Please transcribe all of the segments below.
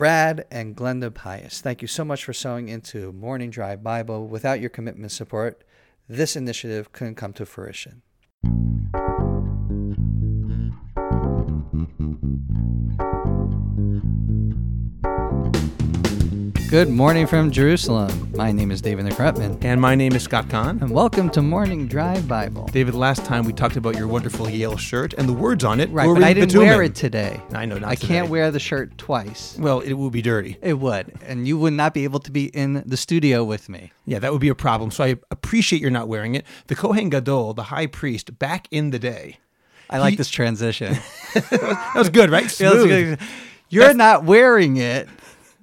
Brad and Glenda Pius, thank you so much for sewing into Morning Drive Bible. Without your commitment support, this initiative couldn't come to fruition. Good morning from Jerusalem. My name is David McRutman, And my name is Scott Kahn. and welcome to Morning Drive Bible. David, last time we talked about your wonderful Yale shirt and the words on it. Right, but I didn't bitumen. wear it today. I know, not I can't wear the shirt twice. Well, it will be dirty. It would, and you would not be able to be in the studio with me. Yeah, that would be a problem. So I appreciate you're not wearing it. The Kohen Gadol, the high priest, back in the day. I like He- this transition. That was good, right? That's Smooth. good. You're not wearing it.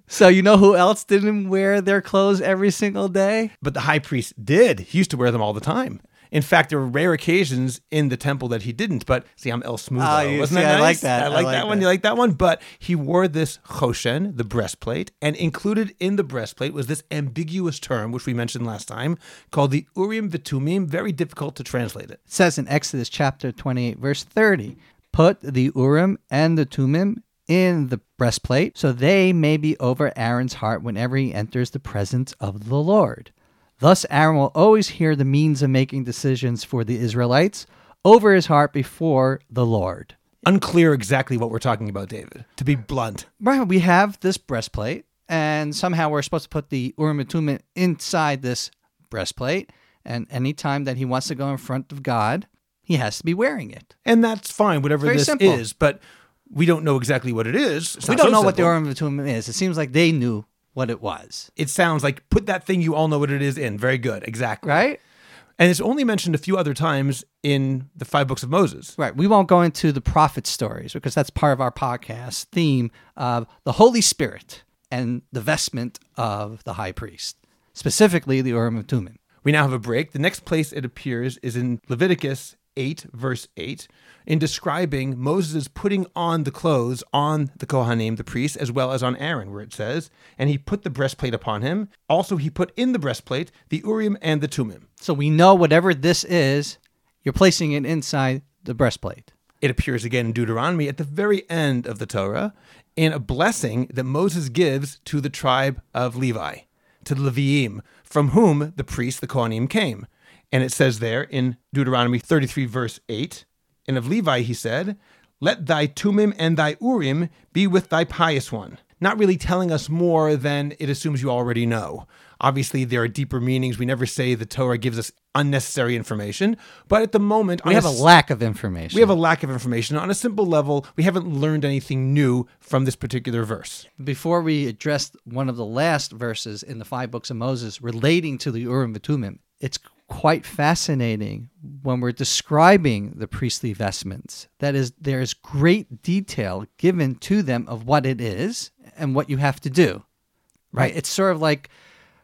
So you know who else didn't wear their clothes every single day? But the high priest did. He used to wear them all the time. In fact, there were rare occasions in the temple that he didn't. But see, I'm El Smooth. Oh, Wasn't see, that I like that. I I like like that one. You like that one? But he wore this choshen, the breastplate, and included in the breastplate was this ambiguous term, which we mentioned last time, called the Urim Vitumim. Very difficult to translate it. It says in Exodus chapter 28, verse 30, put the Urim and the Tumim in the breastplate, so they may be over Aaron's heart whenever he enters the presence of the Lord. Thus, Aaron will always hear the means of making decisions for the Israelites over his heart before the Lord. Unclear exactly what we're talking about, David. To be blunt. Right, we have this breastplate, and somehow we're supposed to put the Urim and Tumim inside this breastplate. And anytime that he wants to go in front of God, he has to be wearing it. And that's fine, whatever Very this simple. is. But we don't know exactly what it is. It's we don't so know what the simple. Urim and Tumim is. It seems like they knew what it was, It sounds like put that thing you all know what it is in. Very good. Exactly. right? And it's only mentioned a few other times in the five books of Moses. Right. We won't go into the prophet stories because that's part of our podcast theme of the Holy Spirit and the vestment of the high priest, specifically the Urim and Tumim. We now have a break. The next place it appears is in Leviticus 8, verse 8, in describing Moses' putting on the clothes on the Kohanim, the priests, as well as on Aaron, where it says, and he put the breastplate upon him. Also, he put in the breastplate the Urim and the Tumim. So we know whatever this is, you're placing it inside the breastplate. It appears again in Deuteronomy at the very end of the Torah in a blessing that Moses gives to the tribe of Levi, to the Leviim, from whom the priests, the Kohanim, came. And it says there in Deuteronomy 33, verse 8, and of Levi he said, Let thy Tumim and thy Urim be with thy pious one. Not really telling us more than it assumes you already know. Obviously, there are deeper meanings. We never say the Torah gives us unnecessary information, but at the moment, We have a lack of information. we have a lack of information. On a simple level, we haven't learned anything new from this particular verse. Before we address one of the last verses in the five books of Moses relating to the Urim and Tumim, it's quite fascinating when we're describing the priestly vestments. That is, there is great detail given to them of what it is and what you have to do. Right? It's sort of like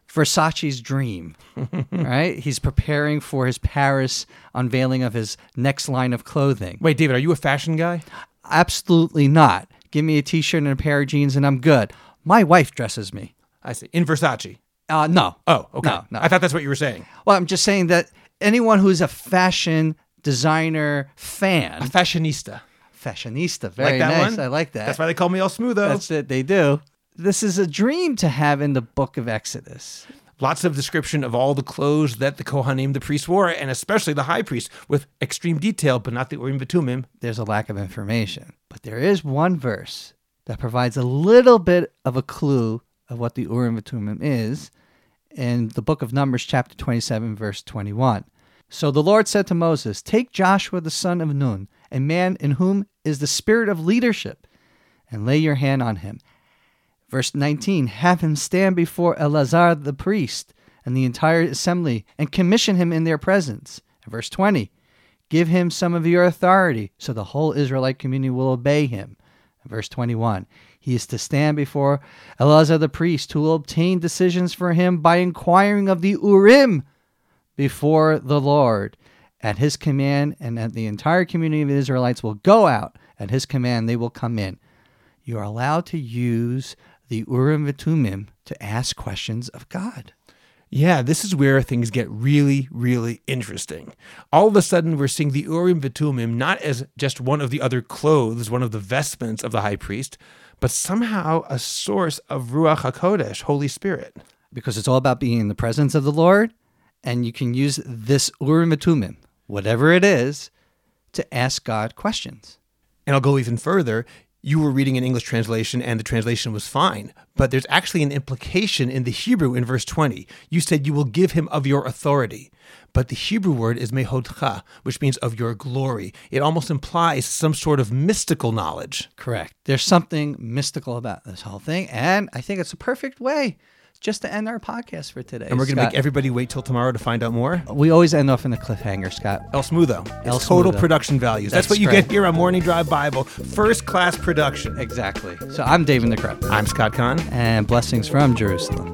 Versace's dream. right? He's preparing for his Paris unveiling of his next line of clothing. Wait, David, are you a fashion guy? Absolutely not. Give me a t-shirt and a pair of jeans and I'm good. My wife dresses me. I see. In Versace. Uh, no. Oh, okay. No, no. I thought that's what you were saying. Well, I'm just saying that anyone who's a fashion designer fan, A fashionista. fashionista, very like that nice. one? I like that. That's why they call me all smooth, though. That's it. They do. This is a dream to have in the book of Exodus. Lots of description of all the clothes that the Kohanim, the priests, wore, and especially the high priest, with extreme detail, but not the Urim Vitumim. There's a lack of information, but there is one verse that provides a little bit of a clue of what the Urim and is in the book of Numbers, chapter 27, verse 21. So the Lord said to Moses, Take Joshua the son of Nun, a man in whom is the spirit of leadership, and lay your hand on him. Verse 19 Have him stand before Eleazar the priest and the entire assembly, and commission him in their presence. Verse 20 Give him some of your authority, so the whole Israelite community will obey him. Verse 21 He is to stand before Eleazar the priest, who will obtain decisions for him by inquiring of the Urim before the Lord. At his command, and at the entire community of the Israelites will go out. At his command, they will come in. You are allowed to use the Urim and Tumim to ask questions of God. Yeah, this is where things get really, really interesting. All of a sudden, we're seeing the Urim Vitumim not as just one of the other clothes, one of the vestments of the high priest, but somehow a source of Ruach HaKodesh, Holy Spirit. because it's all about being in the presence of the Lord, and you can use this Urim and Tumim, whatever it is, to ask God questions. And I'll go even further. You were reading an English translation and the translation was fine, but there's actually an implication in the Hebrew in verse 20. You said you will give him of your authority. But the Hebrew word is mehodcha, which means of your glory. It almost implies some sort of mystical knowledge. Correct. There's something mystical about this whole thing, and I think it's a perfect way just to end our podcast for today. And we're going to make everybody wait till tomorrow to find out more. we always end off in a cliffhanger, Scott. El Smootho. El It's total Smootho. production values. That's, That's what you great. get here on Morning Drive Bible. First class production. Exactly. So I'm David the Crep, I'm Scott Kahn. and blessings from Jerusalem.